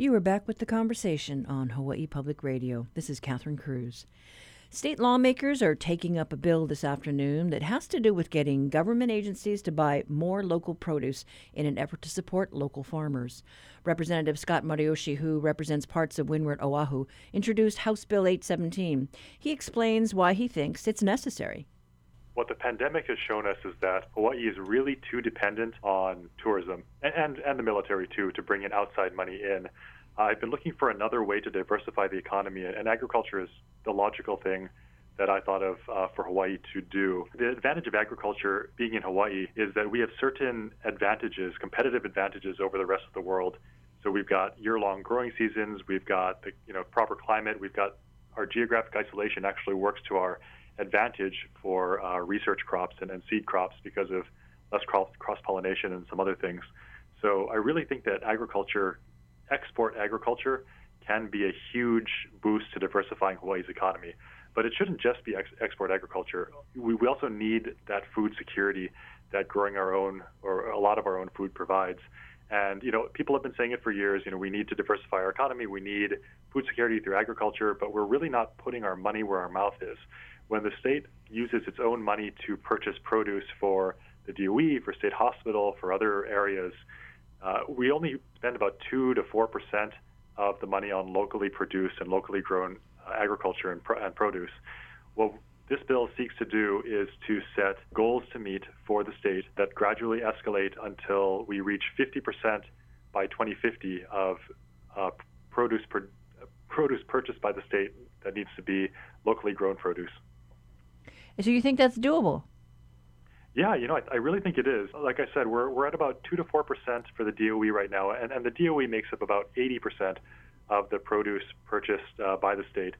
You are back with the conversation on Hawaii Public Radio. This is Catherine Cruz. State lawmakers are taking up a bill this afternoon that has to do with getting government agencies to buy more local produce in an effort to support local farmers. Representative Scott Matayoshi, who represents parts of Windward Oahu, introduced House Bill 817. He explains why he thinks it's necessary. What the pandemic has shown us is that Hawaii is really too dependent on tourism and, and, and the military too to bring in outside money in. I've been looking for another way to diversify the economy, and agriculture is the logical thing that I thought of uh, for Hawaii to do. The advantage of agriculture being in Hawaii is that we have certain advantages, competitive advantages over the rest of the world. So we've got year-long growing seasons, we've got the you know proper climate, we've got our geographic isolation actually works to our advantage for uh, research crops and, and seed crops because of less cross pollination and some other things. So I really think that agriculture export agriculture can be a huge boost to diversifying Hawaii's economy. But it shouldn't just be ex- export agriculture. We, we also need that food security that growing our own or a lot of our own food provides. And you know, people have been saying it for years. You know, we need to diversify our economy. We need food security through agriculture, but we're really not putting our money where our mouth is. When the state uses its own money to purchase produce for the DOE, for state hospital, for other areas, uh, we only spend about 2 to 4 percent of the money on locally produced and locally grown uh, agriculture and, and produce. What this bill seeks to do is to set goals to meet for the state that gradually escalate until we reach 50 percent by 2050 of uh, produce produce purchased by the state that needs to be locally grown produce. So you think that's doable? Yeah, you know, I, I really think it is. Like I said, we're, we're at about 2 to 4% for the DOE right now, and, and the DOE makes up about 80% of the produce purchased uh, by the state.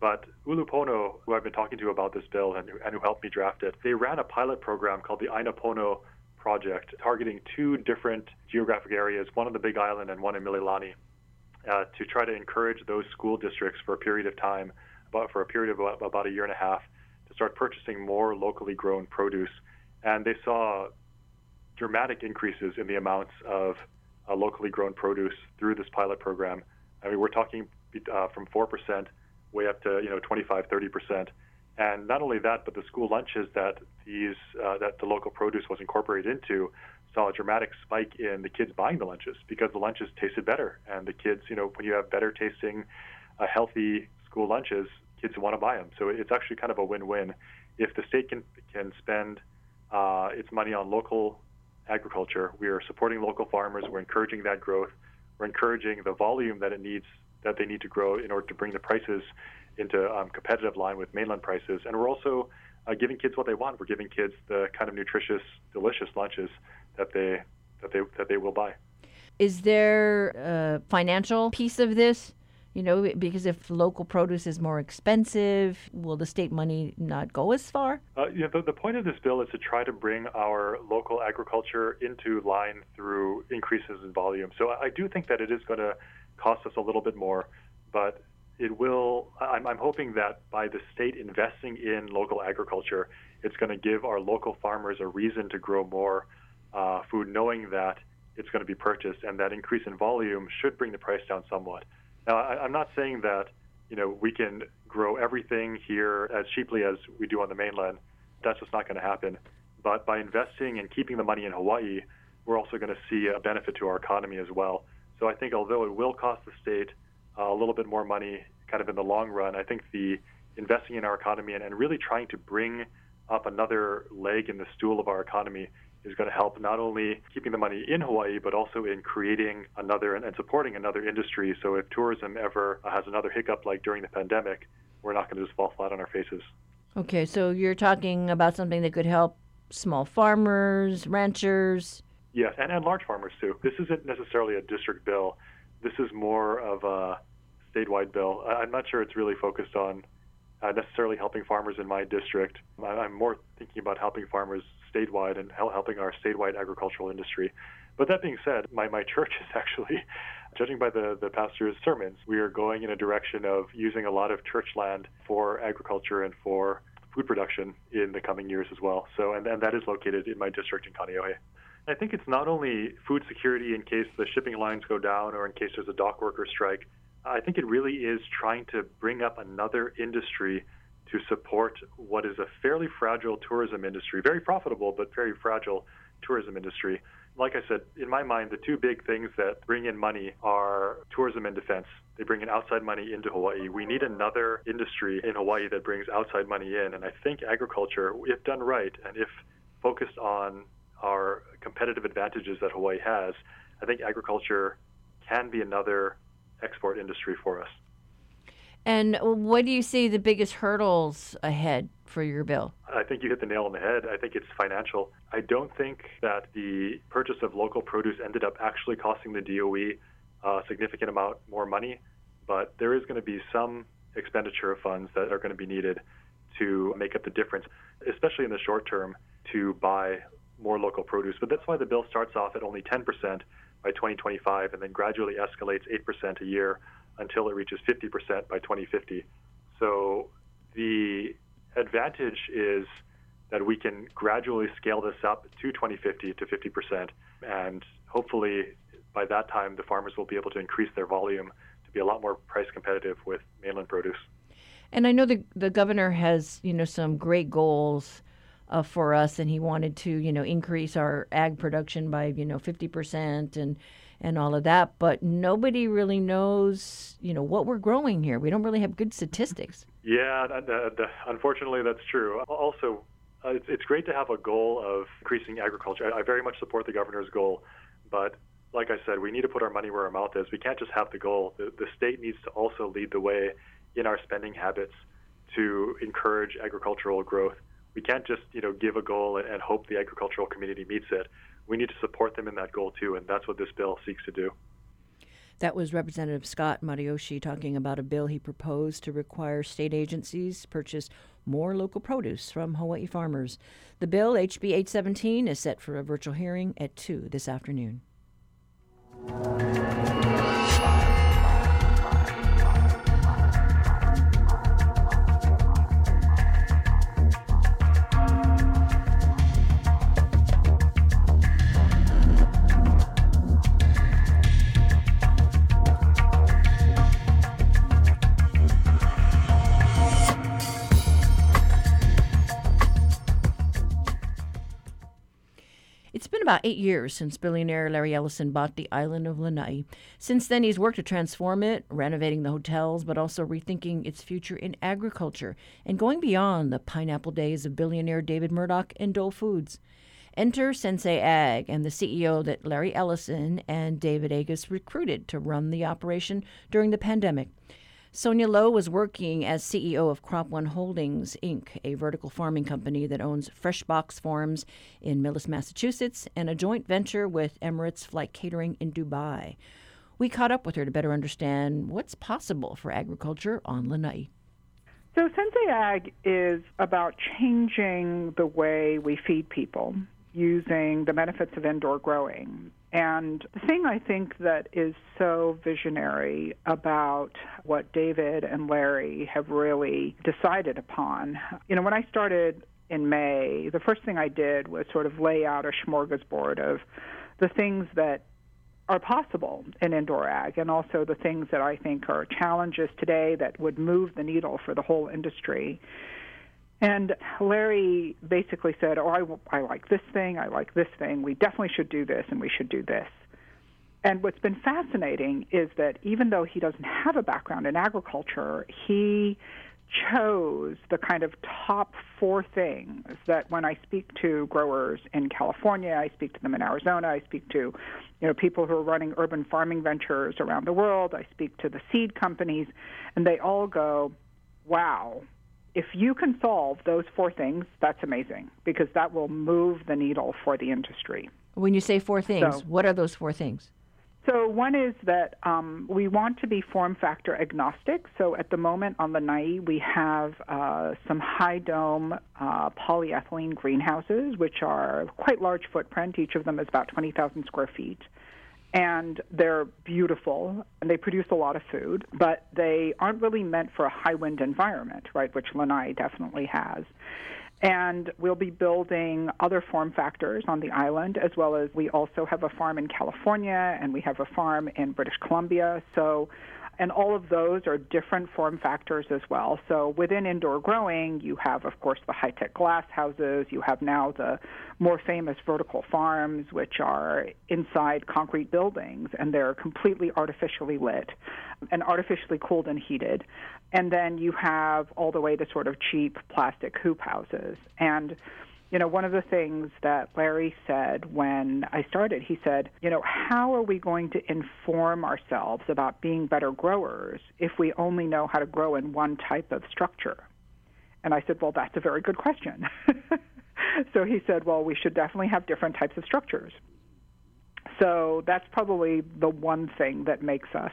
But Ulupono, who I've been talking to about this bill and, and who helped me draft it, they ran a pilot program called the Aina Pono Project, targeting two different geographic areas, one on the Big Island and one in Mililani, uh, to try to encourage those school districts for a period of time, about, for a period of about, about a year and a half, to start purchasing more locally grown produce and they saw dramatic increases in the amounts of uh, locally grown produce through this pilot program. I mean, we're talking uh, from 4% way up to you know 25, 30%. And not only that, but the school lunches that these uh, that the local produce was incorporated into saw a dramatic spike in the kids buying the lunches because the lunches tasted better, and the kids, you know, when you have better tasting, uh, healthy school lunches, kids want to buy them. So it's actually kind of a win-win. If the state can can spend uh, its money on local agriculture. We are supporting local farmers. We're encouraging that growth. We're encouraging the volume that it needs that they need to grow in order to bring the prices into um, competitive line with mainland prices. And we're also uh, giving kids what they want. We're giving kids the kind of nutritious, delicious lunches that they that they that they will buy. Is there a financial piece of this? You know, because if local produce is more expensive, will the state money not go as far? Uh, yeah, the, the point of this bill is to try to bring our local agriculture into line through increases in volume. So I do think that it is going to cost us a little bit more, but it will. I'm, I'm hoping that by the state investing in local agriculture, it's going to give our local farmers a reason to grow more uh, food, knowing that it's going to be purchased, and that increase in volume should bring the price down somewhat. Now, I, am not saying that you know we can grow everything here as cheaply as we do on the mainland. That's just not going to happen. But by investing and keeping the money in Hawaii, we're also going to see a benefit to our economy as well. So I think although it will cost the state uh, a little bit more money, kind of in the long run, I think the investing in our economy and, and really trying to bring up another leg in the stool of our economy is going to help not only keeping the money in Hawaii, but also in creating another and, supporting another industry. So if tourism ever has another hiccup like during the pandemic, we're not going to just fall flat on our faces. Okay, so you're talking about something that could help small farmers, ranchers. Yes, and, and large farmers too. This isn't necessarily a district bill. This is more of a statewide bill. I'm not sure it's really focused on uh, necessarily helping farmers in my district. I'm more thinking about helping farmers statewide and helping our statewide agricultural industry. But that being said, my, my church is actually, judging by the, the pastor's sermons, we are going in a direction of using a lot of church land for agriculture and for food production in the coming years as well. So, and, and that is located in my district in Kaneohe. I think it's not only food security in case the shipping lines go down or in case there's a dock worker strike. I think it really is trying to bring up another industry to support what is a fairly fragile tourism industry, very profitable but very fragile tourism industry. Like I said, in my mind, the two big things that bring in money are tourism and defense. They bring in outside money into Hawaii. We need another industry in Hawaii that brings outside money in. And I think agriculture, if done right and if focused on our competitive advantages that Hawaii has, I think agriculture can be another export industry for us. And what do you see the biggest hurdles ahead for your bill? I think you hit the nail on the head. I think it's financial. I don't think that the purchase of local produce ended up actually costing the DOE a significant amount more money, but there is going to be some expenditure of funds that are going to be needed to make up the difference, especially in the short term, to buy more local produce. But that's why the bill starts off at only 10% by 2025 and then gradually escalates 8% a year until it reaches 50% by 2050. So the advantage is that we can gradually scale this up to 2050 to 50%. And hopefully by that time, the farmers will be able to increase their volume to be a lot more price competitive with mainland produce. And I know the, the governor has, you know, some great goals uh, for us, and he wanted to, you know, increase our ag production by, you know, 50% and and all of that. But nobody really knows, you know, what we're growing here. We don't really have good statistics. Yeah, that, that, unfortunately, that's true. Also, uh, it's, it's, great to have a goal of increasing agriculture. I, I very much support the governor's goal, but like I said, we need to put our money where our mouth is. We can't just have the goal. The, the state needs to also lead the way in our spending habits to encourage agricultural growth. We can't just, you know, give a goal and, and hope the agricultural community meets it we need to support them in that goal too, and that's what this bill seeks to do. That was Representative Scott Matayoshi talking about a bill he proposed to require state agencies purchase more local produce from Hawaii farmers. The bill, HB 817, is set for a virtual hearing at 2 this afternoon. About eight years since billionaire Larry Ellison bought the island of Lanai. Since then, he's worked to transform it, renovating the hotels, but also rethinking its future in agriculture and going beyond the pineapple days of billionaire David Murdock and Dole Foods. Enter Sensei Ag and the CEO that Larry Ellison and David Agus recruited to run the operation during the pandemic. Sonia Lo was working as CEO of Crop One Holdings, Inc., a vertical farming company that owns Fresh Box Farms in Millis, Massachusetts, and a joint venture with Emirates Flight Catering in Dubai. We caught up with her to better understand what's possible for agriculture on Lanai. So, Sensei Ag is about changing the way we feed people using the benefits of indoor growing. And the thing I think that is so visionary about what David and Larry have really decided upon, you know, when I started in May, the first thing I did was sort of lay out a smorgasbord of the things that are possible in indoor ag and also the things that I think are challenges today that would move the needle for the whole industry. And Larry basically said, "Oh, I, I like this thing. I like this thing. We definitely should do this, and we should do this." And what's been fascinating is that even though he doesn't have a background in agriculture, he chose the kind of top four things that when I speak to growers in California, I speak to them in Arizona, I speak to you know people who are running urban farming ventures around the world, I speak to the seed companies, and they all go, "Wow, if you can solve those four things, that's amazing because that will move the needle for the industry. When you say four things, so, what are those four things? So, one is that um, we want to be form factor agnostic. So, at the moment on the Lanai, we have uh, some high dome uh, polyethylene greenhouses, which are quite large footprint. Each of them is about 20,000 square feet and they're beautiful and they produce a lot of food, but they aren't really meant for a high wind environment, right, which Lanai definitely has. And we'll be building other form factors on the island, as well as we also have a farm in California and we have a farm in British Columbia. So and all of those are different form factors as well. So within indoor growing, you have, of course, the high tech glass houses. You have now the more famous vertical farms, which are inside concrete buildings and they're completely artificially lit and artificially cooled and heated. And then you have all the way to sort of cheap plastic hoop houses. And you know, one of the things that Larry said when I started, he said, you know, how are we going to inform ourselves about being better growers if we only know how to grow in one type of structure? And I said, well, that's a very good question. so he said, well, we should definitely have different types of structures. So that's probably the one thing that makes us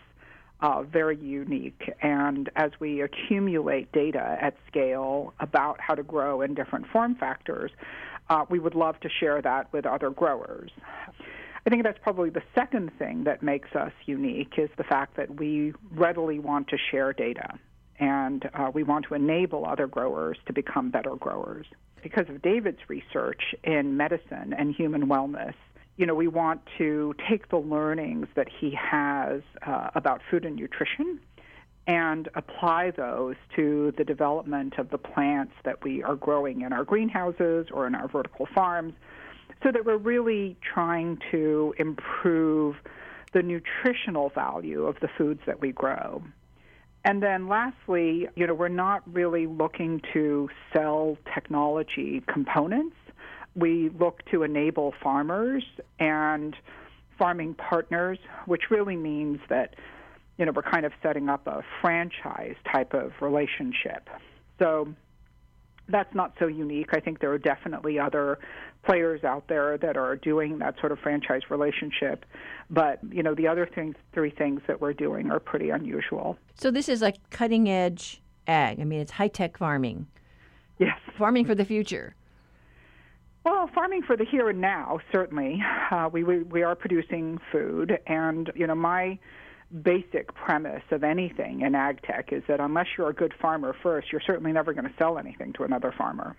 uh, very unique. And as we accumulate data at scale about how to grow in different form factors, uh, we would love to share that with other growers. I think that's probably the second thing that makes us unique is the fact that we readily want to share data and uh, we want to enable other growers to become better growers. Because of David's research in medicine and human wellness, you know, we want to take the learnings that he has uh, about food and nutrition and apply those to the development of the plants that we are growing in our greenhouses or in our vertical farms so that we're really trying to improve the nutritional value of the foods that we grow. And then lastly, you know, we're not really looking to sell technology components we look to enable farmers and farming partners, which really means that you know we're kind of setting up a franchise type of relationship. So that's not so unique. I think there are definitely other players out there that are doing that sort of franchise relationship. But, you know, the other things, three things that we're doing are pretty unusual. So this is like cutting edge ag. I mean, it's high tech farming. Yes. Farming for the future. Well, farming for the here and now, certainly. Uh, we, we we are producing food, and you know my basic premise of anything in ag tech is that unless you're a good farmer first, you're certainly never going to sell anything to another farmer.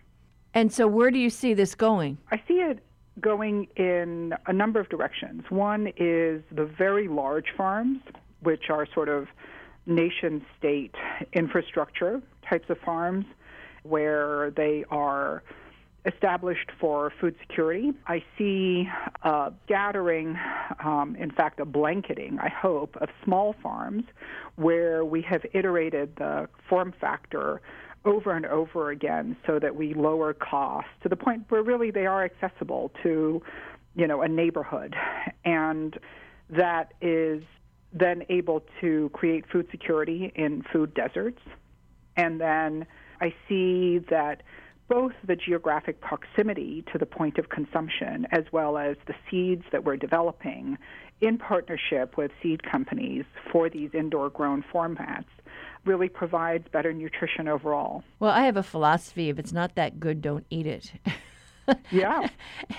And so, where do you see this going? I see it going in a number of directions. One is the very large farms, which are sort of nation state infrastructure types of farms, where they are established for food security. I see a gathering, um, in fact, a blanketing, I hope, of small farms where we have iterated the form factor over and over again so that we lower costs to the point where really they are accessible to, you know, a neighborhood. And that is then able to create food security in food deserts. And then I see that both the geographic proximity to the point of consumption as well as the seeds that we're developing in partnership with seed companies for these indoor grown formats really provides better nutrition overall. Well, I have a philosophy if it's not that good, don't eat it. yeah.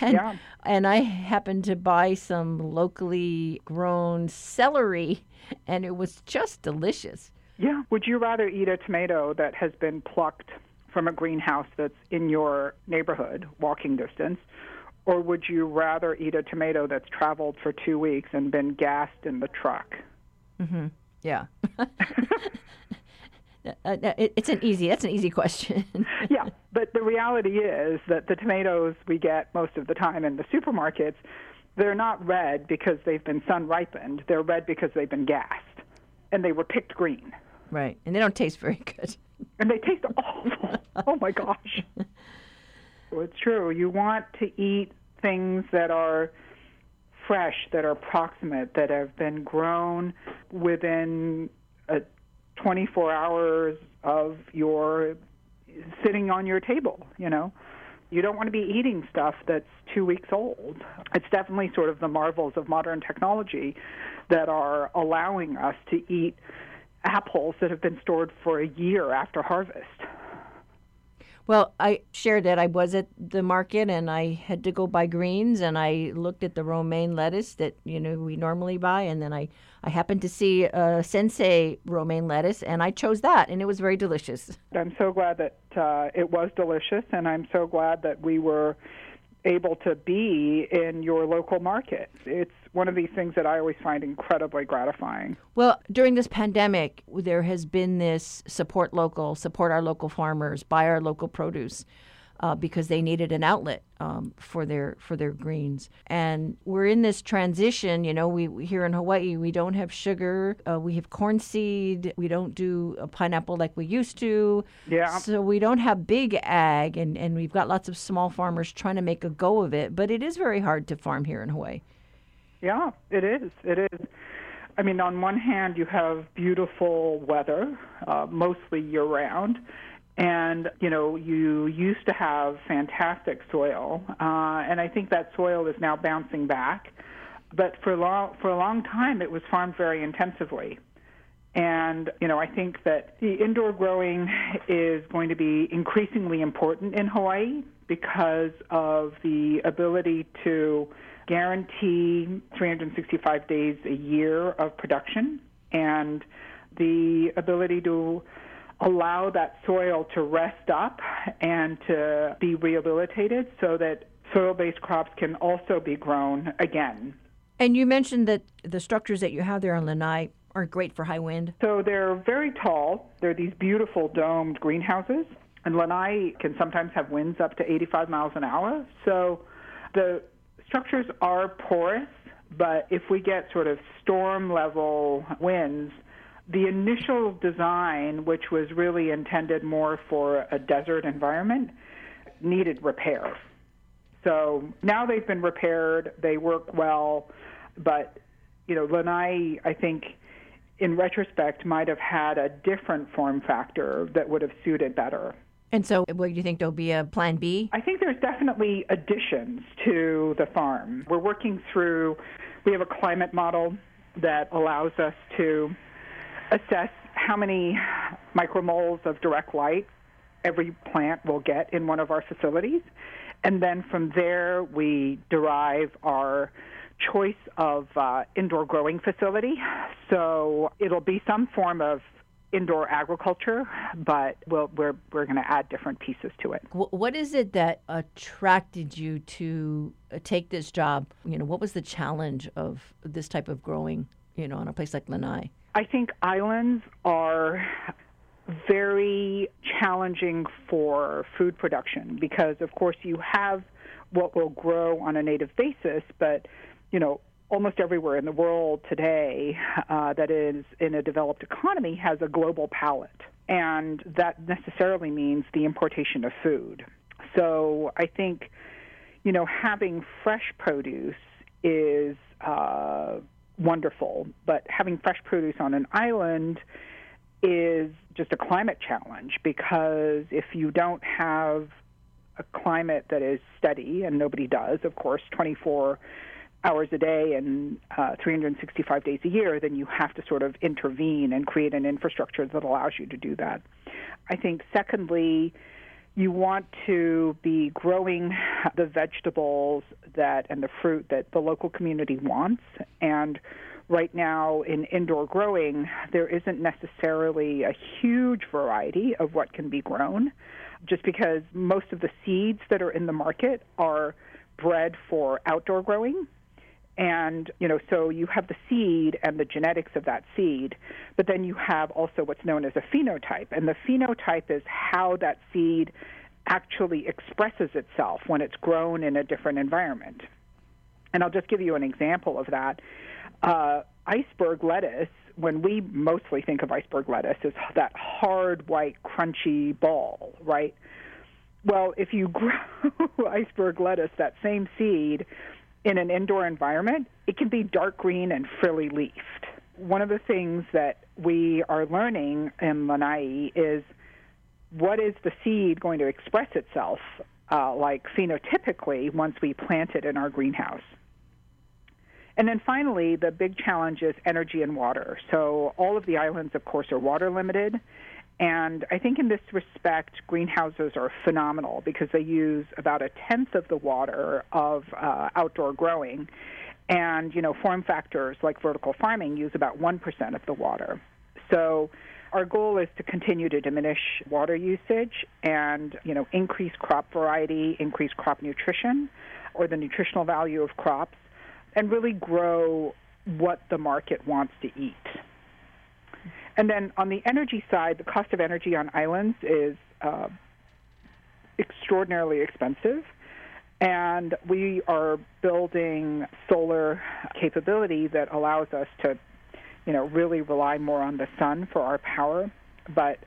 and, yeah. And I happened to buy some locally grown celery, and it was just delicious. Yeah. Would you rather eat a tomato that has been plucked from a greenhouse that's in your neighborhood, walking distance? Or would you rather eat a tomato that's traveled for two weeks and been gassed in the truck? Mm-hmm. Yeah. Uh, uh it's an easy. That's an easy question. yeah, but the reality is that the tomatoes we get most of the time in the supermarkets, they're not red because they've been sun ripened. They're red because they've been gassed, and they were picked green. Right, and they don't taste very good. And they taste awful. oh my gosh. it's true. You want to eat things that are fresh, that are proximate, that have been grown within a 24 hours of your sitting on your table, you know. You don't want to be eating stuff that's two weeks old. It's definitely sort of the marvels of modern technology that are allowing us to eat apples that have been stored for a year after harvest. Well, I shared that I was at the market and I had to go buy greens and I looked at the romaine lettuce that you know we normally buy and then I I happened to see a sensei romaine lettuce and I chose that and it was very delicious. I'm so glad that uh, it was delicious and I'm so glad that we were able to be in your local market. It's one of these things that I always find incredibly gratifying. Well, during this pandemic, there has been this support local, support our local farmers, buy our local produce uh, because they needed an outlet um, for their for their greens. And we're in this transition. You know, we, we here in Hawaii we don't have sugar. Uh, we have corn seed. We don't do a pineapple like we used to. Yeah. So we don't have big ag, and and we've got lots of small farmers trying to make a go of it. But it is very hard to farm here in Hawaii. Yeah, it is. It is. I mean, on one hand, you have beautiful weather, uh, mostly year round and you know you used to have fantastic soil, uh, and I think that soil is now bouncing back. But for long for a long time, it was farmed very intensively. And, you know, I think that the indoor growing is going to be increasingly important in Hawaii because of the ability to guarantee 365 days a year of production and the ability to allow that soil to rest up and to be rehabilitated so that soil based crops can also be grown again. And you mentioned that the structures that you have there on Lanai are great for high wind. So they're very tall. They're these beautiful domed greenhouses. And Lanai can sometimes have winds up to 85 miles an hour. So the structures are porous, but if we get sort of storm level winds, the initial design, which was really intended more for a desert environment, needed repair. So now they've been repaired, they work well, but you know, Lanai, I think, in retrospect, might have had a different form factor that would have suited better. And so, what do you think there'll be a plan B? I think there's definitely additions to the farm. We're working through, we have a climate model that allows us to assess how many micromoles of direct light every plant will get in one of our facilities. And then from there, we derive our choice of uh, indoor growing facility. So it'll be some form of indoor agriculture, but we'll, we're, we're going to add different pieces to it. What is it that attracted you to uh, take this job? You know, what was the challenge of this type of growing, you know, on a place like Lanai? I think islands are very challenging for food production because, of course, you have what will grow on a native basis, but, you know, almost everywhere in the world today uh, that is in a developed economy has a global palate. And that necessarily means the importation of food. So I think, you know, having fresh produce is uh, wonderful, but having fresh produce on an island is just a climate challenge because if you don't have a climate that is steady, and nobody does, of course, 24 hours a day and uh, 365 days a year, then you have to sort of intervene and create an infrastructure that allows you to do that. I think, secondly, you want to be growing the vegetables that and the fruit that the local community wants and right now in indoor growing there isn't necessarily a huge variety of what can be grown just because most of the seeds that are in the market are bred for outdoor growing and, you know, so you have the seed and the genetics of that seed, but then you have also what's known as a phenotype. And the phenotype is how that seed actually expresses itself when it's grown in a different environment. And I'll just give you an example of that. Uh, iceberg lettuce, when we mostly think of iceberg lettuce, is that hard, white, crunchy ball, right? Well, if you grow iceberg lettuce, that same seed, in an indoor environment, it can be dark green and frilly leafed. One of the things that we are learning in Lanai is what is the seed going to express itself uh, like phenotypically once we plant it in our greenhouse. And then finally, the big challenge is energy and water. So all of the islands, of course, are water limited, And I think in this respect, greenhouses are phenomenal because they use about a tenth of the water of uh, outdoor growing. And, you know, form factors like vertical farming use about 1% of the water. So our goal is to continue to diminish water usage and, you know, increase crop variety, increase crop nutrition or the nutritional value of crops, and really grow what the market wants to eat. And then on the energy side, the cost of energy on islands is uh, extraordinarily expensive. And we are building solar capability that allows us to, you know, really rely more on the sun for our power. But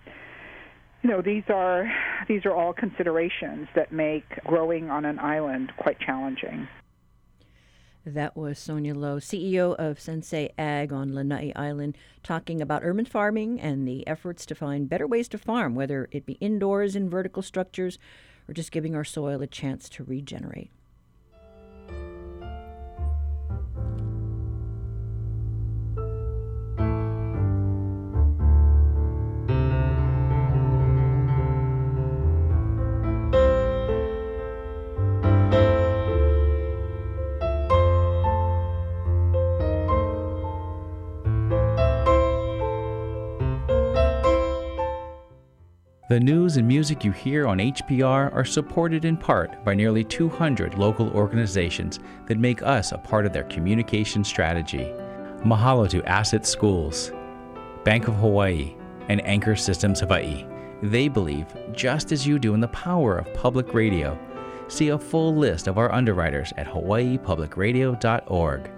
you know, these are these are all considerations that make growing on an island quite challenging. That was Sonia Lo, CEO of Sensei Ag on Lanai Island, talking about urban farming and the efforts to find better ways to farm, whether it be indoors in vertical structures or just giving our soil a chance to regenerate. The news and music you hear on HPR are supported in part by nearly 200 local organizations that make us a part of their communication strategy. Mahalo to Asset Schools, Bank of Hawaii, and Anchor Systems Hawaii. They believe, just as you do, in the power of public radio. See a full list of our underwriters at hawaiipublicradio.org.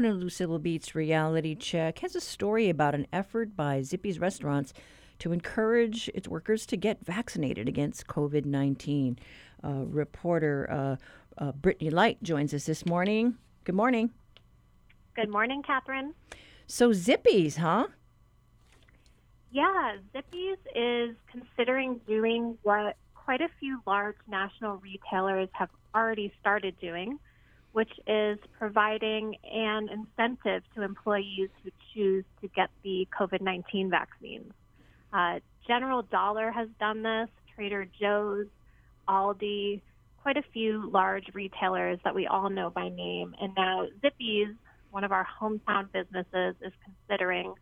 Honolulu Civil Beat's Reality Check has a story about an effort by Zippy's Restaurants to encourage its workers to get vaccinated against COVID 19. Uh, reporter uh, uh, Brittany Lyte joins us this morning. Good morning. Good morning, Catherine. So, Zippy's, huh? Yeah, Zippy's is considering doing what quite a few large national retailers have already started doing which is providing an incentive to employees who choose to get the COVID 19 vaccines. Uh, General Dollar has done this, Trader Joe's, Aldi, quite a few large retailers that we all know by name. And now Zippy's, one of our hometown businesses, is considering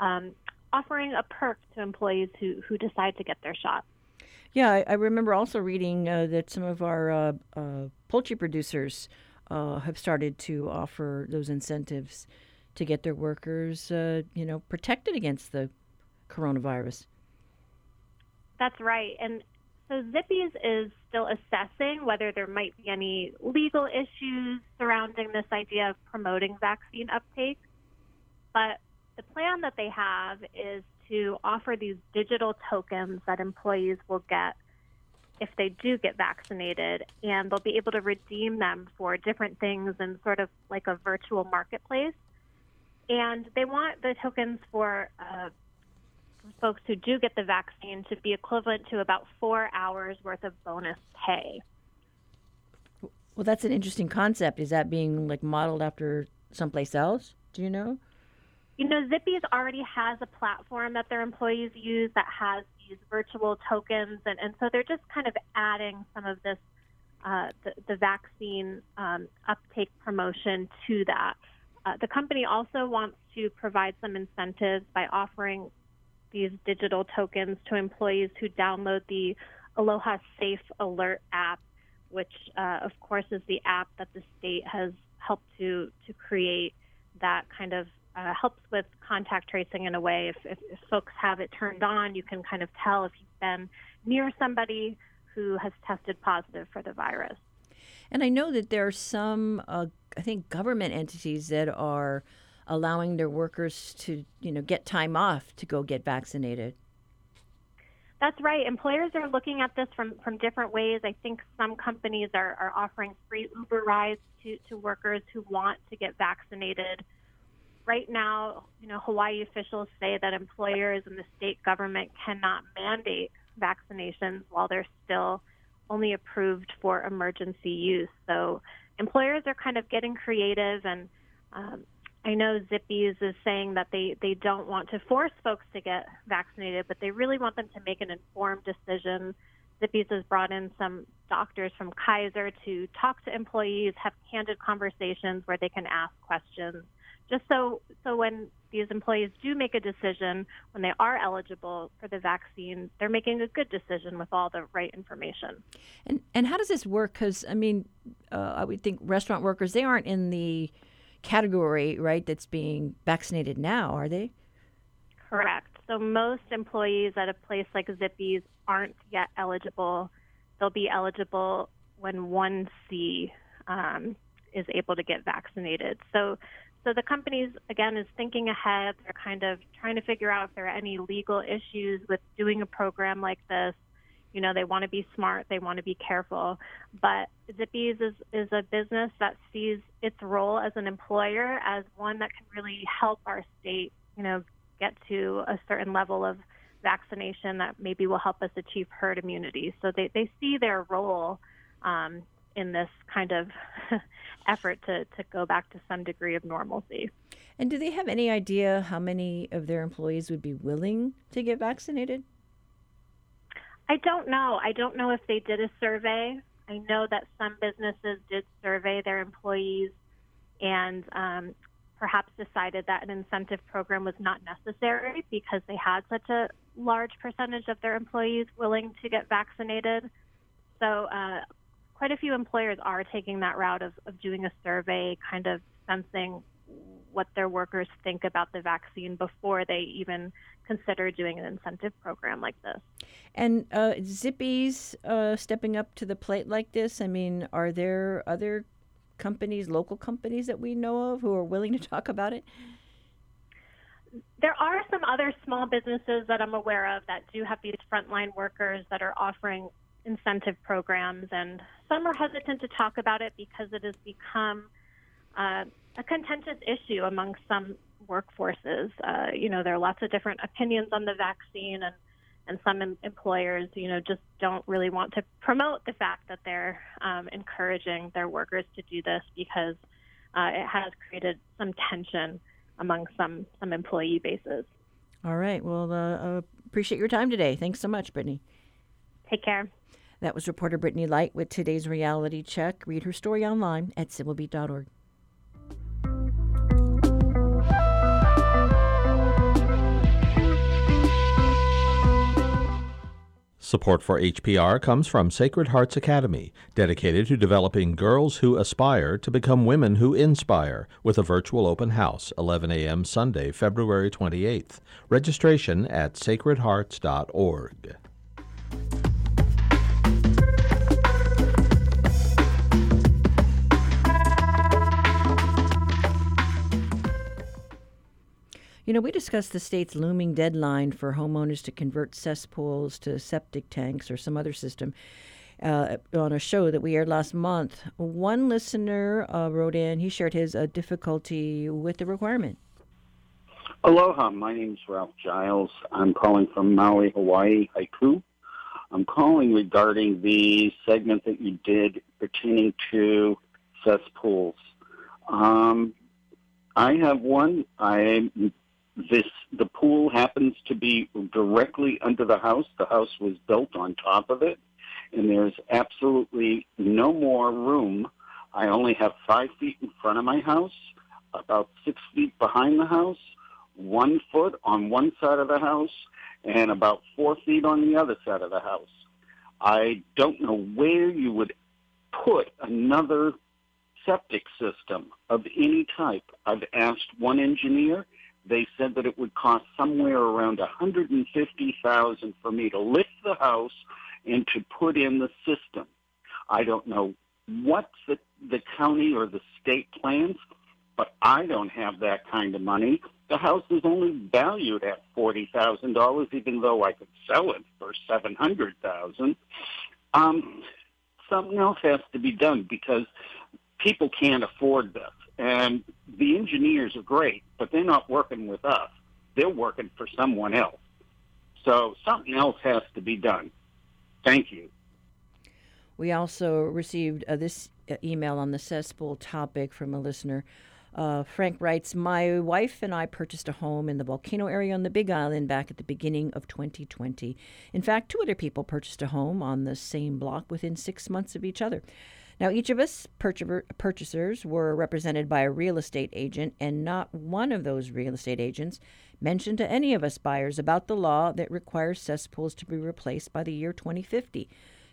um, offering a perk to employees who, who decide to get their shot. Yeah, I, I remember also reading uh, that some of our uh, uh poultry producers uh, have started to offer those incentives to get their workers, uh, you know, protected against the coronavirus. That's right. And so Zippy's is still assessing whether there might be any legal issues surrounding this idea of promoting vaccine uptake. But the plan that they have is to offer these digital tokens that employees will get if they do get vaccinated, and they'll be able to redeem them for different things in sort of like a virtual marketplace. And they want the tokens for uh, folks who do get the vaccine to be equivalent to about four hours worth of bonus pay. Well, that's an interesting concept. Is that being like modeled after someplace else? Do you know? You know, Zippy's already has a platform that their employees use that has virtual tokens, and, and so they're just kind of adding some of this uh, the, the, vaccine um, uptake promotion to that. Uh, the company also wants to provide some incentives by offering these digital tokens to employees who download the Aloha Safe Alert app, which, uh, of course, is the app that the state has helped to to create that kind of uh, helps with contact tracing in a way. If, if, if, folks have it turned on, you can kind of tell if you've been near somebody who has tested positive for the virus. And I know that there are some, uh, I think, government entities that are allowing their workers to, you know, get time off to go get vaccinated. That's right. Employers are looking at this from, from different ways. I think some companies are, are offering free Uber rides to, to workers who want to get vaccinated right now, you know, Hawaii officials say that employers and the state government cannot mandate vaccinations while they're still only approved for emergency use. So employers are kind of getting creative and um, I know Zippy's is saying that they, they don't want to force folks to get vaccinated, but they really want them to make an informed decision. Zippy's has brought in some doctors from Kaiser to talk to employees, have candid conversations where they can ask questions, just so so when these employees do make a decision when they are eligible for the vaccine, they're making a good decision with all the right information. And and how does this work? Because I mean, uh, I would think restaurant workers they aren't in the category right that's being vaccinated now, are they? Correct. So most employees at a place like Zippy's aren't yet eligible. They'll be eligible when one C um, is able to get vaccinated. So so the companies again is thinking ahead. They're kind of trying to figure out if there are any legal issues with doing a program like this. You know, they want to be smart, they want to be careful. But Zippy's is, is a business that sees its role as an employer as one that can really help our state, you know, get to a certain level of vaccination that maybe will help us achieve herd immunity. So they, they see their role um, in this kind of effort to, to go back to some degree of normalcy. And do they have any idea how many of their employees would be willing to get vaccinated? I don't know. I don't know if they did a survey. I know that some businesses did survey their employees and um, perhaps decided that an incentive program was not necessary because they had such a large percentage of their employees willing to get vaccinated. So, uh, quite a few employers are taking that route of, of doing a survey, kind of sensing what their workers think about the vaccine before they even consider doing an incentive program like this. And uh, Zippy's uh, stepping up to the plate like this. I mean, are there other companies, local companies that we know of, who are willing to talk about it? There are some other small businesses that I'm aware of that do have these frontline workers that are offering incentive programs, and some are hesitant to talk about it because it has become uh, a contentious issue among some workforces. Uh, you know, there are lots of different opinions on the vaccine, and and some em- employers, you know, just don't really want to promote the fact that they're um, encouraging their workers to do this because uh, it has created some tension among some some employee bases. All right. Well, uh, uh appreciate your time today. Thanks so much, Brittany. Take care. That was reporter Brittany Lyte with today's reality check. Read her story online at civilbeat.org. Support for HPR comes from Sacred Hearts Academy, dedicated to developing girls who aspire to become women who inspire, with a virtual open house, 11 a.m. Sunday, February 28th. Registration at sacredhearts.org. You know, we discussed the state's looming deadline for homeowners to convert cesspools to septic tanks or some other system uh, on a show that we aired last month. One listener uh, wrote in, he shared his uh, difficulty with the requirement. Aloha, my name is Ralph Giles. I'm calling from Maui, Hawaii, Haiku. I'm calling regarding the segment that you did pertaining to cesspools. Um, I have one. I this the pool happens to be directly under the house. The house was built on top of it, and there's absolutely no more room. I only have five feet in front of my house, about six feet behind the house, one foot on one side of the house, and about four feet on the other side of the house. I don't know where you would put another septic system of any type. I've asked one engineer they said that it would cost somewhere around 150,000 for me to lift the house and to put in the system. I don't know what the, the county or the state plans, but I don't have that kind of money. The house is only valued at forty thousand dollars, even though I could sell it for seven hundred thousand. Um, something else has to be done because people can't afford this. And the engineers are great, but they're not working with us. They're working for someone else. So something else has to be done. Thank you. We also received uh, this uh, email on the cesspool topic from a listener. Uh, Frank writes My wife and I purchased a home in the volcano area on the Big Island back at the beginning of 2020. In fact, two other people purchased a home on the same block within six months of each other. Now, each of us purchasers were represented by a real estate agent, and not one of those real estate agents mentioned to any of us buyers about the law that requires cesspools to be replaced by the year 2050.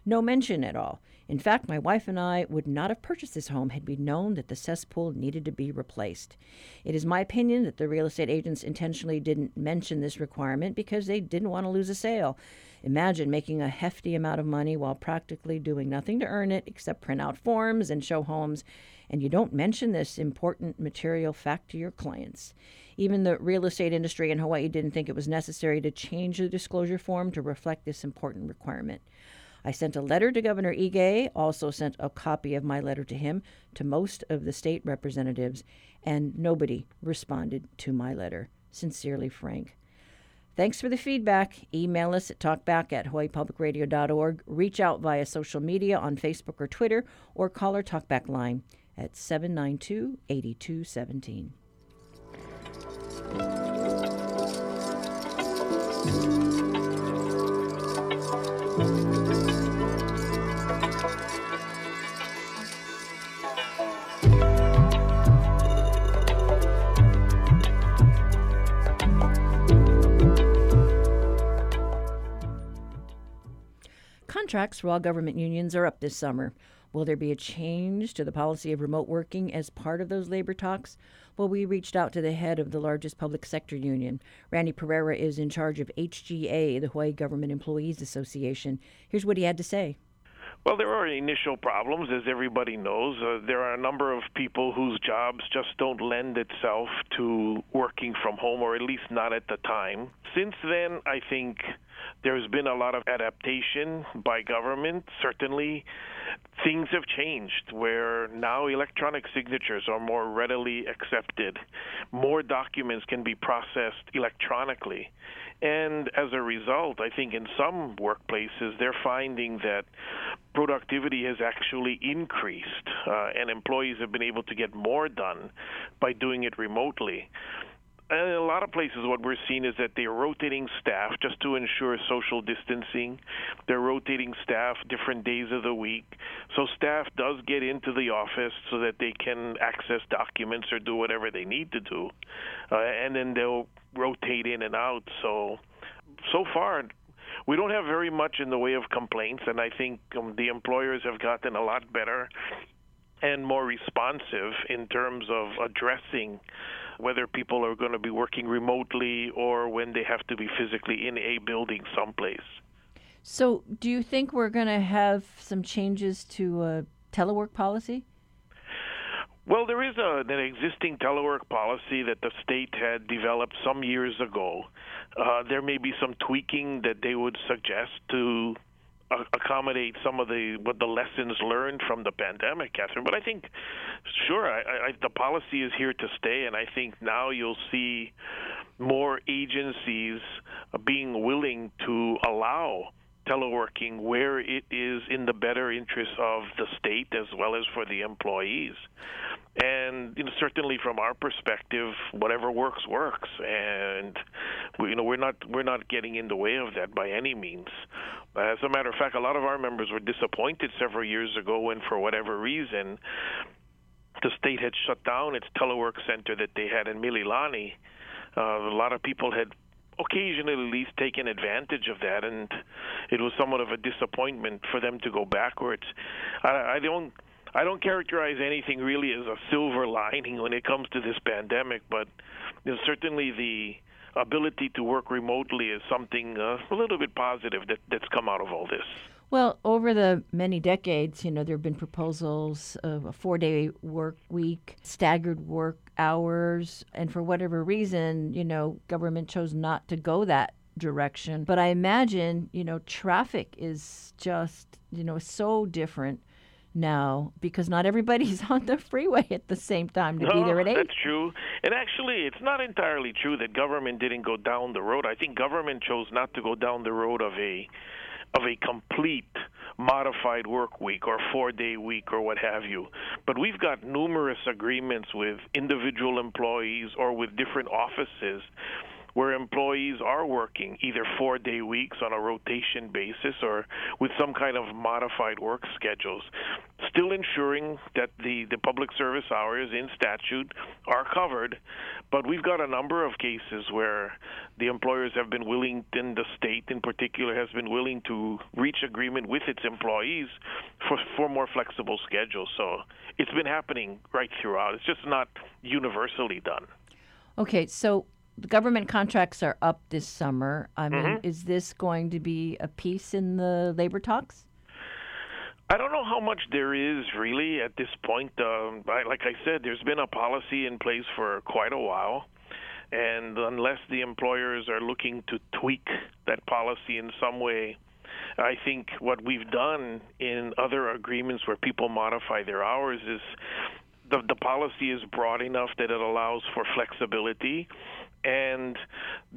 No mention at all. In fact, my wife and I would not have purchased this home had we known that the cesspool needed to be replaced. It is my opinion that the real estate agents intentionally didn't mention this requirement because they didn't want to lose a sale. Imagine making a hefty amount of money while practically doing nothing to earn it except print out forms and show homes, and you don't mention this important material fact to your clients. Even the real estate industry in Hawaii didn't think it was necessary to change the disclosure form to reflect this important requirement. I sent a letter to Governor Ige, also sent a copy of my letter to him, to most of the state representatives, and nobody responded to my letter. Sincerely, Frank. Thanks for the feedback. Email us at talkback at hawaiipublicradio.org. Reach out via social media on Facebook or Twitter, or call our talkback line at 792 8217. Contracts for all government unions are up this summer. Will there be a change to the policy of remote working as part of those labor talks? Well, we reached out to the head of the largest public sector union. Randy Perreira is in charge of HGEA, the Hawaii Government Employees Association. Here's what he had to say. Well, there are initial problems, as everybody knows. Uh, there are a number of people whose jobs just don't lend itself to working from home, or at least not at the time. Since then, I think there's been a lot of adaptation by government. Certainly, things have changed where now electronic signatures are more readily accepted. More documents can be processed electronically. And as a result, I think in some workplaces, they're finding that productivity has actually increased, uh, and employees have been able to get more done by doing it remotely in a lot of places, what we're seeing is that they're rotating staff just to ensure social distancing. They're rotating staff different days of the week. So staff does get into the office so that they can access documents or do whatever they need to do. Uh, and then they'll rotate in and out. So, so far, we don't have very much in the way of complaints, and I think um, the employers have gotten a lot better and more responsive in terms of addressing whether people are going to be working remotely or when they have to be physically in a building someplace. So, do you think we're going to have some changes to a telework policy? Well, there is a, an existing telework policy that the state had developed some years ago. Uh, there may be some tweaking that they would suggest to accommodate some of the what the lessons learned from the pandemic, Catherine. But I think, sure, I, I, the policy is here to stay, and I think now you'll see more agencies uh, being willing to allow teleworking where it is in the better interest of the state as well as for the employees. And you know, certainly from our perspective, whatever works works, and we, you know we're not we're not getting in the way of that by any means. As a matter of fact, a lot of our members were disappointed several years ago when, for whatever reason, the state had shut down its telework center that they had in Mililani. Uh, a lot of people had occasionally at least taken advantage of that, and it was somewhat of a disappointment for them to go backwards. I, I don't. I don't characterize anything really as a silver lining when it comes to this pandemic, but you know, certainly the ability to work remotely is something uh, a little bit positive that, that's come out of all this. Well, over the many decades, you know, there have been proposals of a four day work week, staggered work hours, and for whatever reason, you know, government chose not to go that direction. But I imagine, you know, traffic is just, you know, so different now because not everybody's on the freeway at the same time to no, be there at eight. That's true. And actually, it's not entirely true that government didn't go down the road. I think government chose not to go down the road of a of a complete modified work week or four day week or what have you. But we've got numerous agreements with individual employees or with different offices where employees are working either four day weeks on a rotation basis or with some kind of modified work schedules, still ensuring that the, the public service hours in statute are covered. But we've got a number of cases where the employers have been willing, and the state in particular has been willing to reach agreement with its employees for, for more flexible schedules. So it's been happening right throughout. It's just not universally done. Okay, so the government contracts are up this summer. I mean, Mm-hmm. is this going to be a piece in the labor talks? I don't know how much there is really at this point. Um, I, like I said, there's been a policy in place for quite a while, and unless the employers are looking to tweak that policy in some way, I think what we've done in other agreements where people modify their hours is the the policy is broad enough that it allows for flexibility, and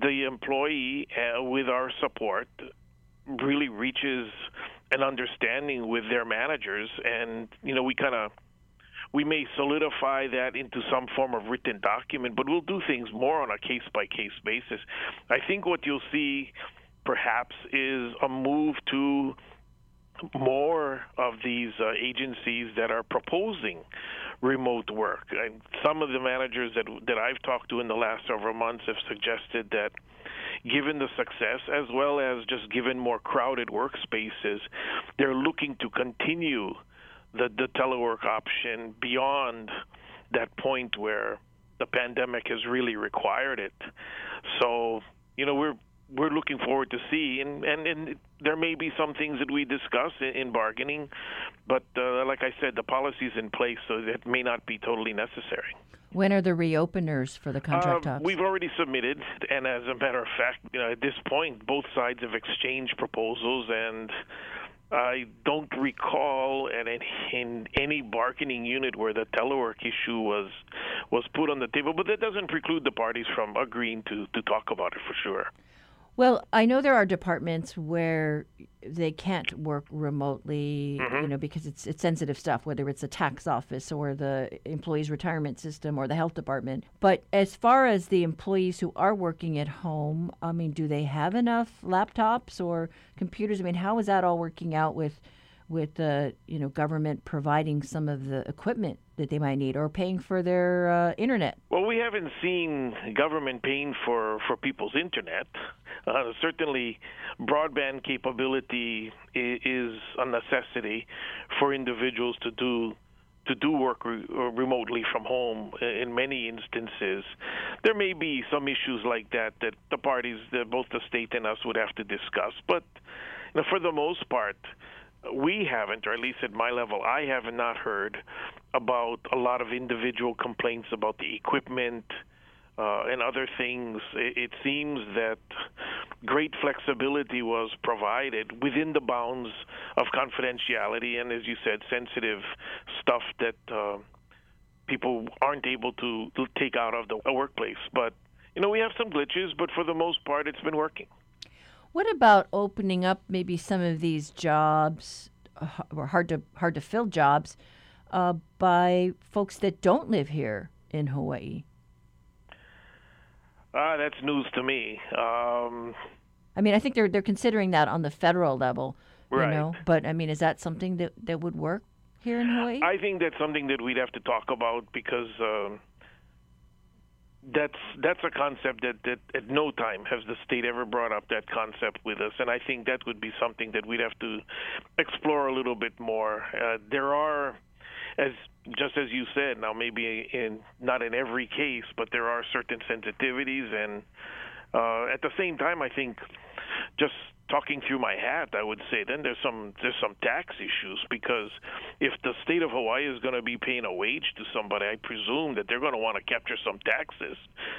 the employee, uh, with our support, really reaches an understanding with their managers, and you know we kind of we may solidify that into some form of written document, but we'll do things more on a case by case basis. I think what you'll see perhaps is a move to more of these uh, agencies that are proposing remote work. And some of the managers that that I've talked to in the last several months have suggested that given the success as well as just given more crowded workspaces, they're looking to continue the, the telework option beyond that point where the pandemic has really required it. So, you know, we're we're looking forward to see, and, and, and there may be some things that we discuss in, in bargaining, but uh, like I said, the policy is in place, so that may not be totally necessary. When are the reopeners for the contract Uh, talks? We've already submitted, and as a matter of fact, you know, at this point, both sides have exchanged proposals, and I don't recall in, in any bargaining unit where the telework issue was was put on the table. But that doesn't preclude the parties from agreeing to to talk about it for sure. Well, I know there are departments where they can't work remotely, Mm-hmm. you know, because it's it's sensitive stuff, whether it's the tax office or the employees retirement system or the health department. But as far as the employees who are working at home, I mean, do they have enough laptops or computers? I mean, how is that all working out with with the you know government providing some of the equipment that they might need or paying for their uh, internet? Well, we haven't seen government paying for, for people's internet. Uh, certainly, broadband capability is, is a necessity for individuals to do to do work re- uh, remotely from home in many instances. There may be some issues like that that the parties, both the state and us, would have to discuss. But you know, for the most part, we haven't, or at least at my level, I have not heard about a lot of individual complaints about the equipment uh, and other things. It, it seems that great flexibility was provided within the bounds of confidentiality and, as you said, sensitive stuff that uh, people aren't able to, to take out of the workplace. But you know, we have some glitches, but for the most part, it's been working. What about opening up maybe some of these jobs, uh, or hard to hard to fill jobs, uh, by folks that don't live here in Hawaii? Ah, that's news to me. Um, I mean, I think they're they're considering that on the federal level, you know. But I mean, is that something that that would work here in Hawaii? I think that's something that we'd have to talk about because um, that's that's a concept that, that at no time has the state ever brought up that concept with us, and I think that would be something that we'd have to explore a little bit more. Uh, there are, as just as you said, now maybe in not in every case, but there are certain sensitivities, and uh, at the same time, I think just talking through my hat, I would say then there's some there's some tax issues because if the state of Hawaii is going to be paying a wage to somebody, I presume that they're going to want to capture some taxes.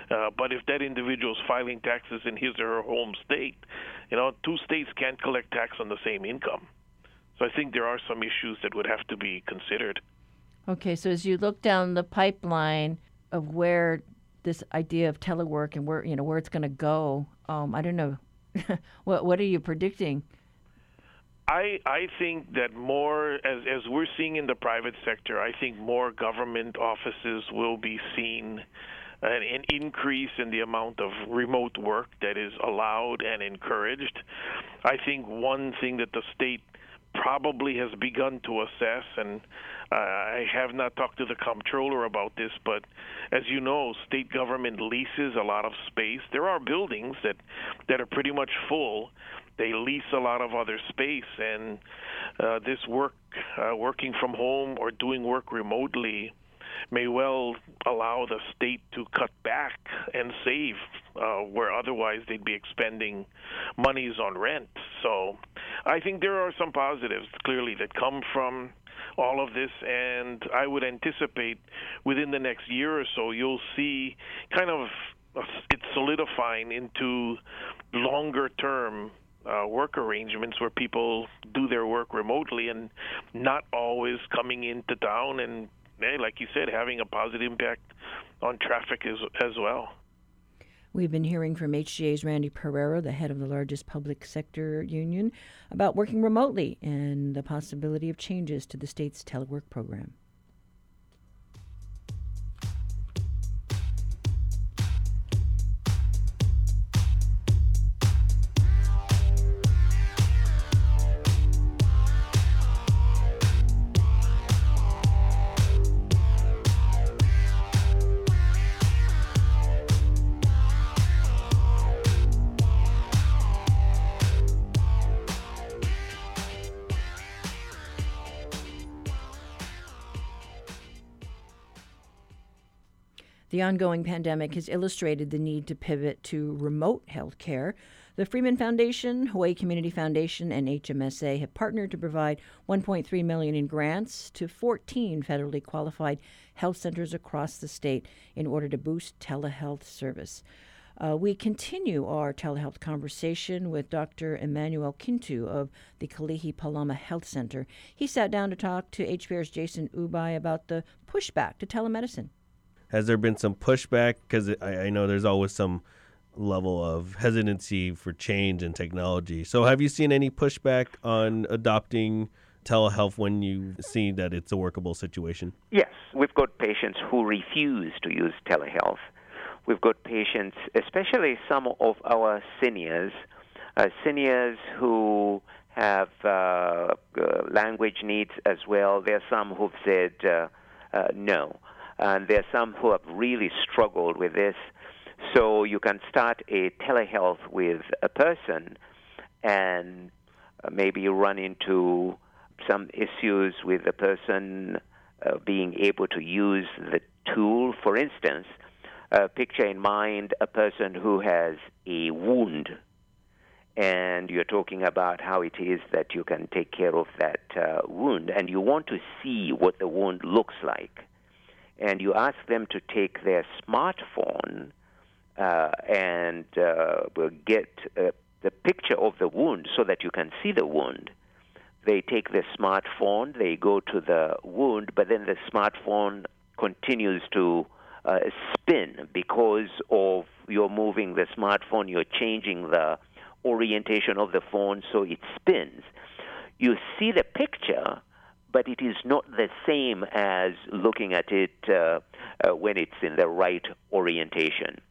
Uh, but if that individual is filing taxes in his or her home state, you know, two states can't collect tax on the same income. So I think there are some issues that would have to be considered. Okay, so as you look down the pipeline of where this idea of telework and where you know where it's going to go, um, I don't know. what what are you predicting? I I think that more as as we're seeing in the private sector, I think more government offices will be seen an, an increase in the amount of remote work that is allowed and encouraged. I think one thing that the state probably has begun to assess, and uh, I have not talked to the comptroller about this, but as you know, state government leases a lot of space. There are buildings that that are pretty much full. They lease a lot of other space, and uh, this work, uh, working from home or doing work remotely, may well allow the state to cut back and save uh, where otherwise they'd be expending monies on rent. So I think there are some positives clearly that come from all of this, and I would anticipate within the next year or so you'll see kind of it solidifying into longer term uh, work arrangements where people do their work remotely and not always coming into town and like you said, having a positive impact on traffic as, as well. We've been hearing from HGEA's Randy Perreira, the head of the largest public sector union, about working remotely and the possibility of changes to the state's telework program. The ongoing pandemic has illustrated the need to pivot to remote health care. The Freeman Foundation, Hawaii Community Foundation, and HMSA have partnered to provide 1.3 million in grants to 14 federally qualified health centers across the state in order to boost telehealth service. Uh, we continue our telehealth conversation with Dr. Emmanuel Kintu of the Kalihi Palama Health Center. He sat down to talk to HPR's Jason Ubay about the pushback to telemedicine. Has there been some pushback? Because I, I know there's always some level of hesitancy for change and technology. So, have you seen any pushback on adopting telehealth when you see that it's a workable situation? Yes, we've got patients who refuse to use telehealth. We've got patients, especially some of our seniors, uh, seniors who have uh, uh, language needs as well. There are some who've said uh, uh, no. And there are some who have really struggled with this. So you can start a telehealth with a person and uh, maybe you run into some issues with the person uh, being able to use the tool. For instance, uh, picture in mind a person who has a wound, and you're talking about how it is that you can take care of that uh, wound, and you want to see what the wound looks like and you ask them to take their smartphone uh, and uh, get uh, the picture of the wound so that you can see the wound. They take the smartphone, they go to the wound, but then the smartphone continues to uh, spin because of you're moving the smartphone, you're changing the orientation of the phone so it spins. You see the picture, but it is not the same as looking at it uh, uh, when it's in the right orientation.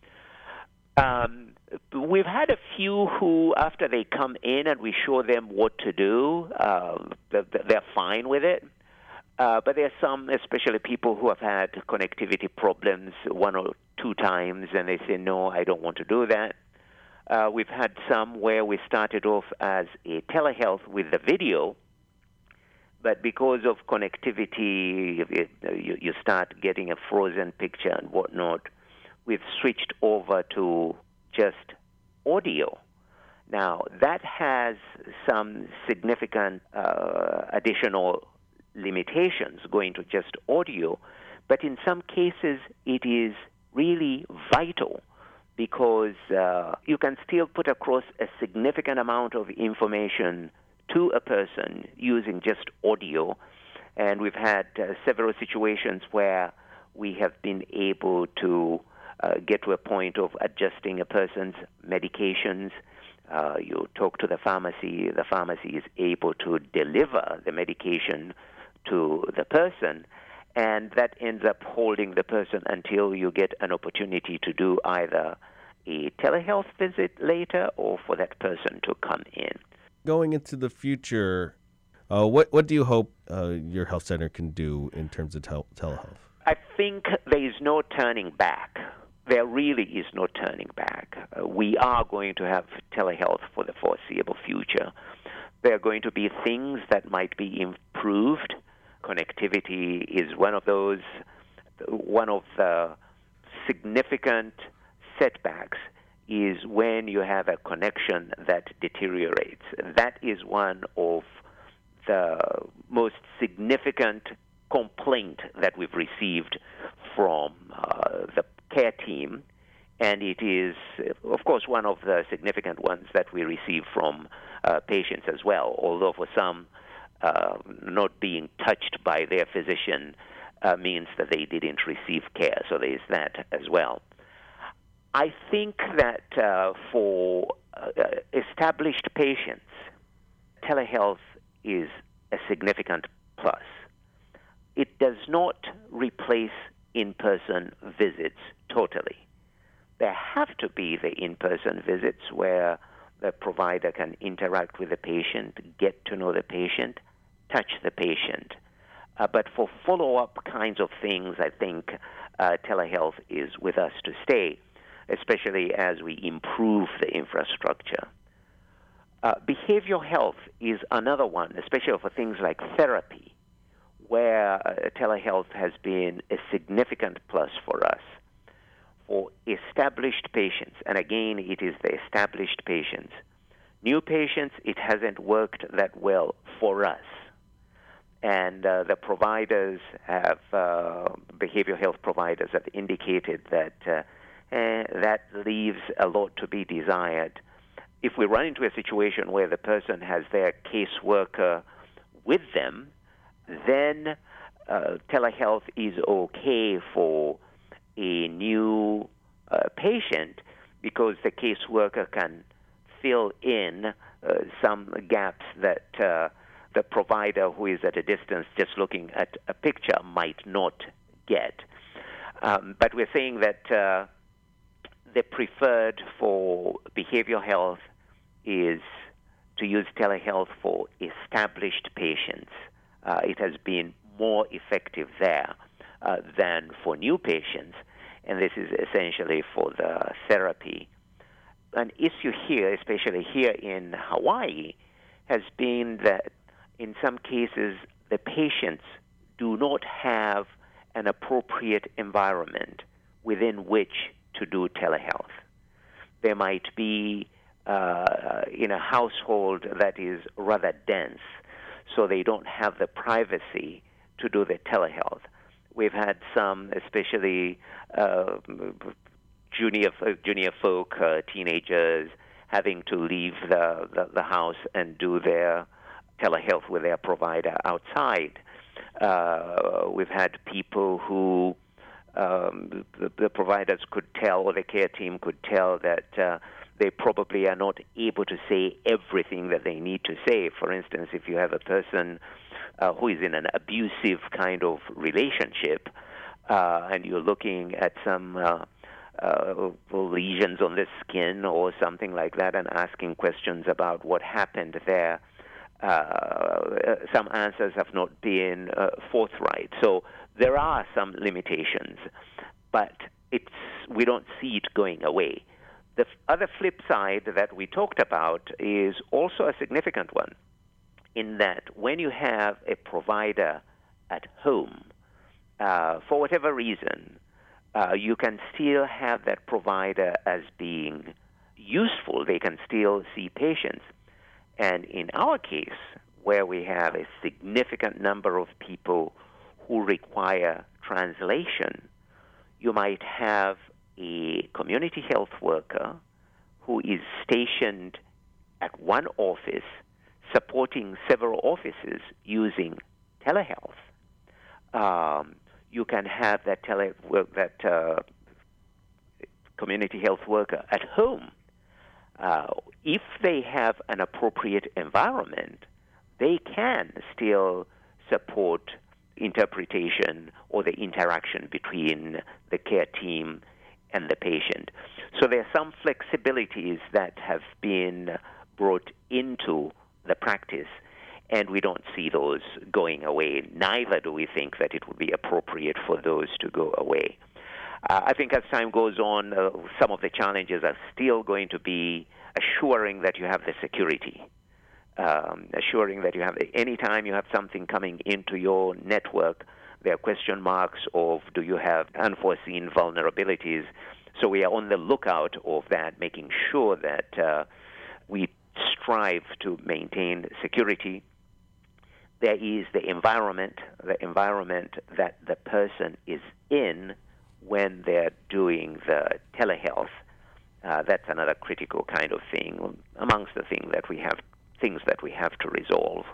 Um, we've had a few who, after they come in and we show them what to do, uh, they're fine with it. Uh, but there are some, especially people who have had connectivity problems one or two times, and they say, no, I don't want to do that. Uh, we've had some where we started off as a telehealth with the video, but because of connectivity, you, start getting a frozen picture and whatnot. We've switched over to just audio. Now, that has some significant uh, additional limitations going to just audio, but in some cases, it is really vital because uh, you can still put across a significant amount of information to a person using just audio. And we've had uh, several situations where we have been able to uh, get to a point of adjusting a person's medications, Uh, you talk to the pharmacy, the pharmacy is able to deliver the medication to the person, and that ends up holding the person until you get an opportunity to do either a telehealth visit later or for that person to come in. Going into the future, uh, what what do you hope uh, your health center can do in terms of tel- telehealth? I think there is no turning back. There really is no turning back. Uh, we are going to have telehealth for the foreseeable future. There are going to be things that might be improved. Connectivity is one of those. One of the significant setbacks is when you have a connection that deteriorates. That is one of the most significant complaint that we've received from uh, the care team, and it is, of course, one of the significant ones that we receive from uh, patients as well. Although for some, uh, not being touched by their physician uh, means that they didn't receive care, so there is that as well. I think that uh, for uh, established patients, telehealth is a significant plus. It does not replace in person visits totally. There have to be the in person visits where the provider can interact with the patient, get to know the patient, touch the patient. Uh, but for follow up kinds of things, I think uh, telehealth is with us to stay, especially as we improve the infrastructure. Uh, behavioral health is another one, especially for things like therapy, where uh, telehealth has been a significant plus for us. For established patients, and again, it is the established patients. New patients, it hasn't worked that well for us. And uh, the providers have, uh, behavioral health providers have indicated that uh, that leaves a lot to be desired if we run into a situation where the person has their caseworker with them, then uh, telehealth is okay for a new uh, patient because the caseworker can fill in uh, some gaps that uh, the provider who is at a distance just looking at a picture might not get. Um, but we're saying that uh, the preferred for behavioral health is to use telehealth for established patients. Uh, it has been more effective there uh, than for new patients, and this is essentially for the therapy. An issue here, especially here in Hawaii, has been that in some cases the patients do not have an appropriate environment within which to do telehealth. There might be uh, in a household that is rather dense, so they don't have the privacy to do the telehealth. We've had some, especially uh, junior junior folk, uh, teenagers, having to leave the, the, the house and do their telehealth with their provider outside. Uh, we've had people who um, the, the, providers could tell, or the care team could tell that uh, they probably are not able to say everything that they need to say. For instance, if you have a person uh, who is in an abusive kind of relationship, uh, and you're looking at some uh, uh, lesions on the skin or something like that, and asking questions about what happened there. Uh, some answers have not been forthright. So there are some limitations, but it's we don't see it going away. The other flip side that we talked about is also a significant one, in that when you have a provider at home, uh, for whatever reason, uh, you can still have that provider as being useful. They can still see patients. And in our case, where we have a significant number of people who require translation, you might have a community health worker who is stationed at one office supporting several offices using telehealth. Um, you can have that tele that uh, community health worker at home uh, if they have an appropriate environment, they can still support interpretation or the interaction between the care team and the patient. So there are some flexibilities that have been brought into the practice, and we don't see those going away. Neither do we think that it would be appropriate for those to go away. Uh, I think as time goes on, uh, some of the challenges are still going to be assuring that you have the security, um, assuring that you have, anytime you have something coming into your network, there are question marks of do you have unforeseen vulnerabilities. So we are on the lookout of that, making sure that uh, we strive to maintain security. There is the environment, the environment that the person is in when they're doing the telehealth. Uh, that's another critical kind of thing amongst the things that we have things that we have to resolve.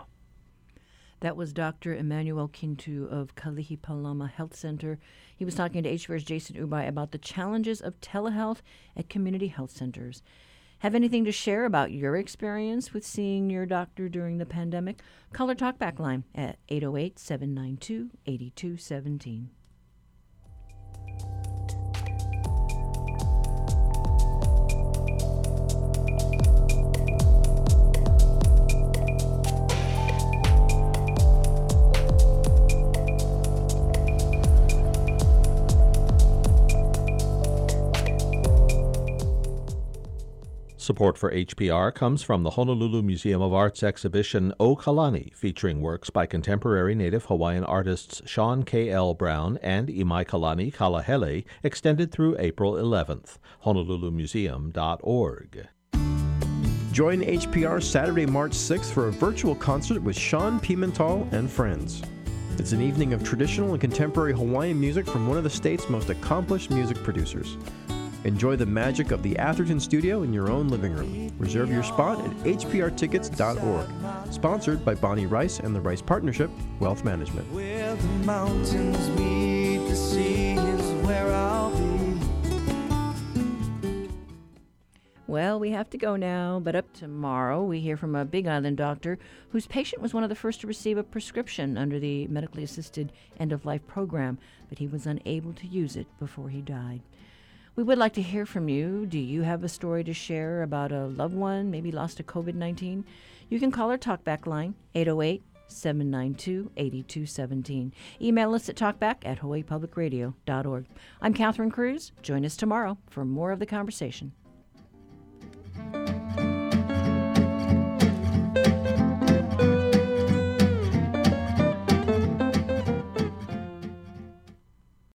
That was Dr. Emmanuel Kintu of Kalihi Palama Health Center. He was talking to HPR's Jason Ubay about the challenges of telehealth at community health centers. Have anything to share about your experience with seeing your doctor during the pandemic? Call our talkback line at 808 792 8217. Support for HPR comes from the Honolulu Museum of Art's exhibition O Kalani, featuring works by contemporary Native Hawaiian artists Sean K. L. Browne and Imaikalani Kalahele, extended through April 11th. HonoluluMuseum.org. Join HPR Saturday, March 6th for a virtual concert with Shawn Pimental and friends. It's an evening of traditional and contemporary Hawaiian music from one of the state's most accomplished music producers. Enjoy the magic of the Atherton studio in your own living room. Reserve your spot at hprtickets.org. Sponsored by Bonnie Rice and the Rice Partnership, Wealth Management. Where the mountains meet the sea is where I'll be. Well, we have to go now, but up tomorrow we hear from a Big Island doctor whose patient was one of the first to receive a prescription under the medically assisted end of life program, but he was unable to use it before he died. We would like to hear from you. Do you have a story to share about a loved one, maybe lost to COVID 19? You can call our talkback line, 808 792 8217. Email us at talkback at hawaiipublicradio.org. I'm Catherine Cruz. Join us tomorrow for more of the conversation.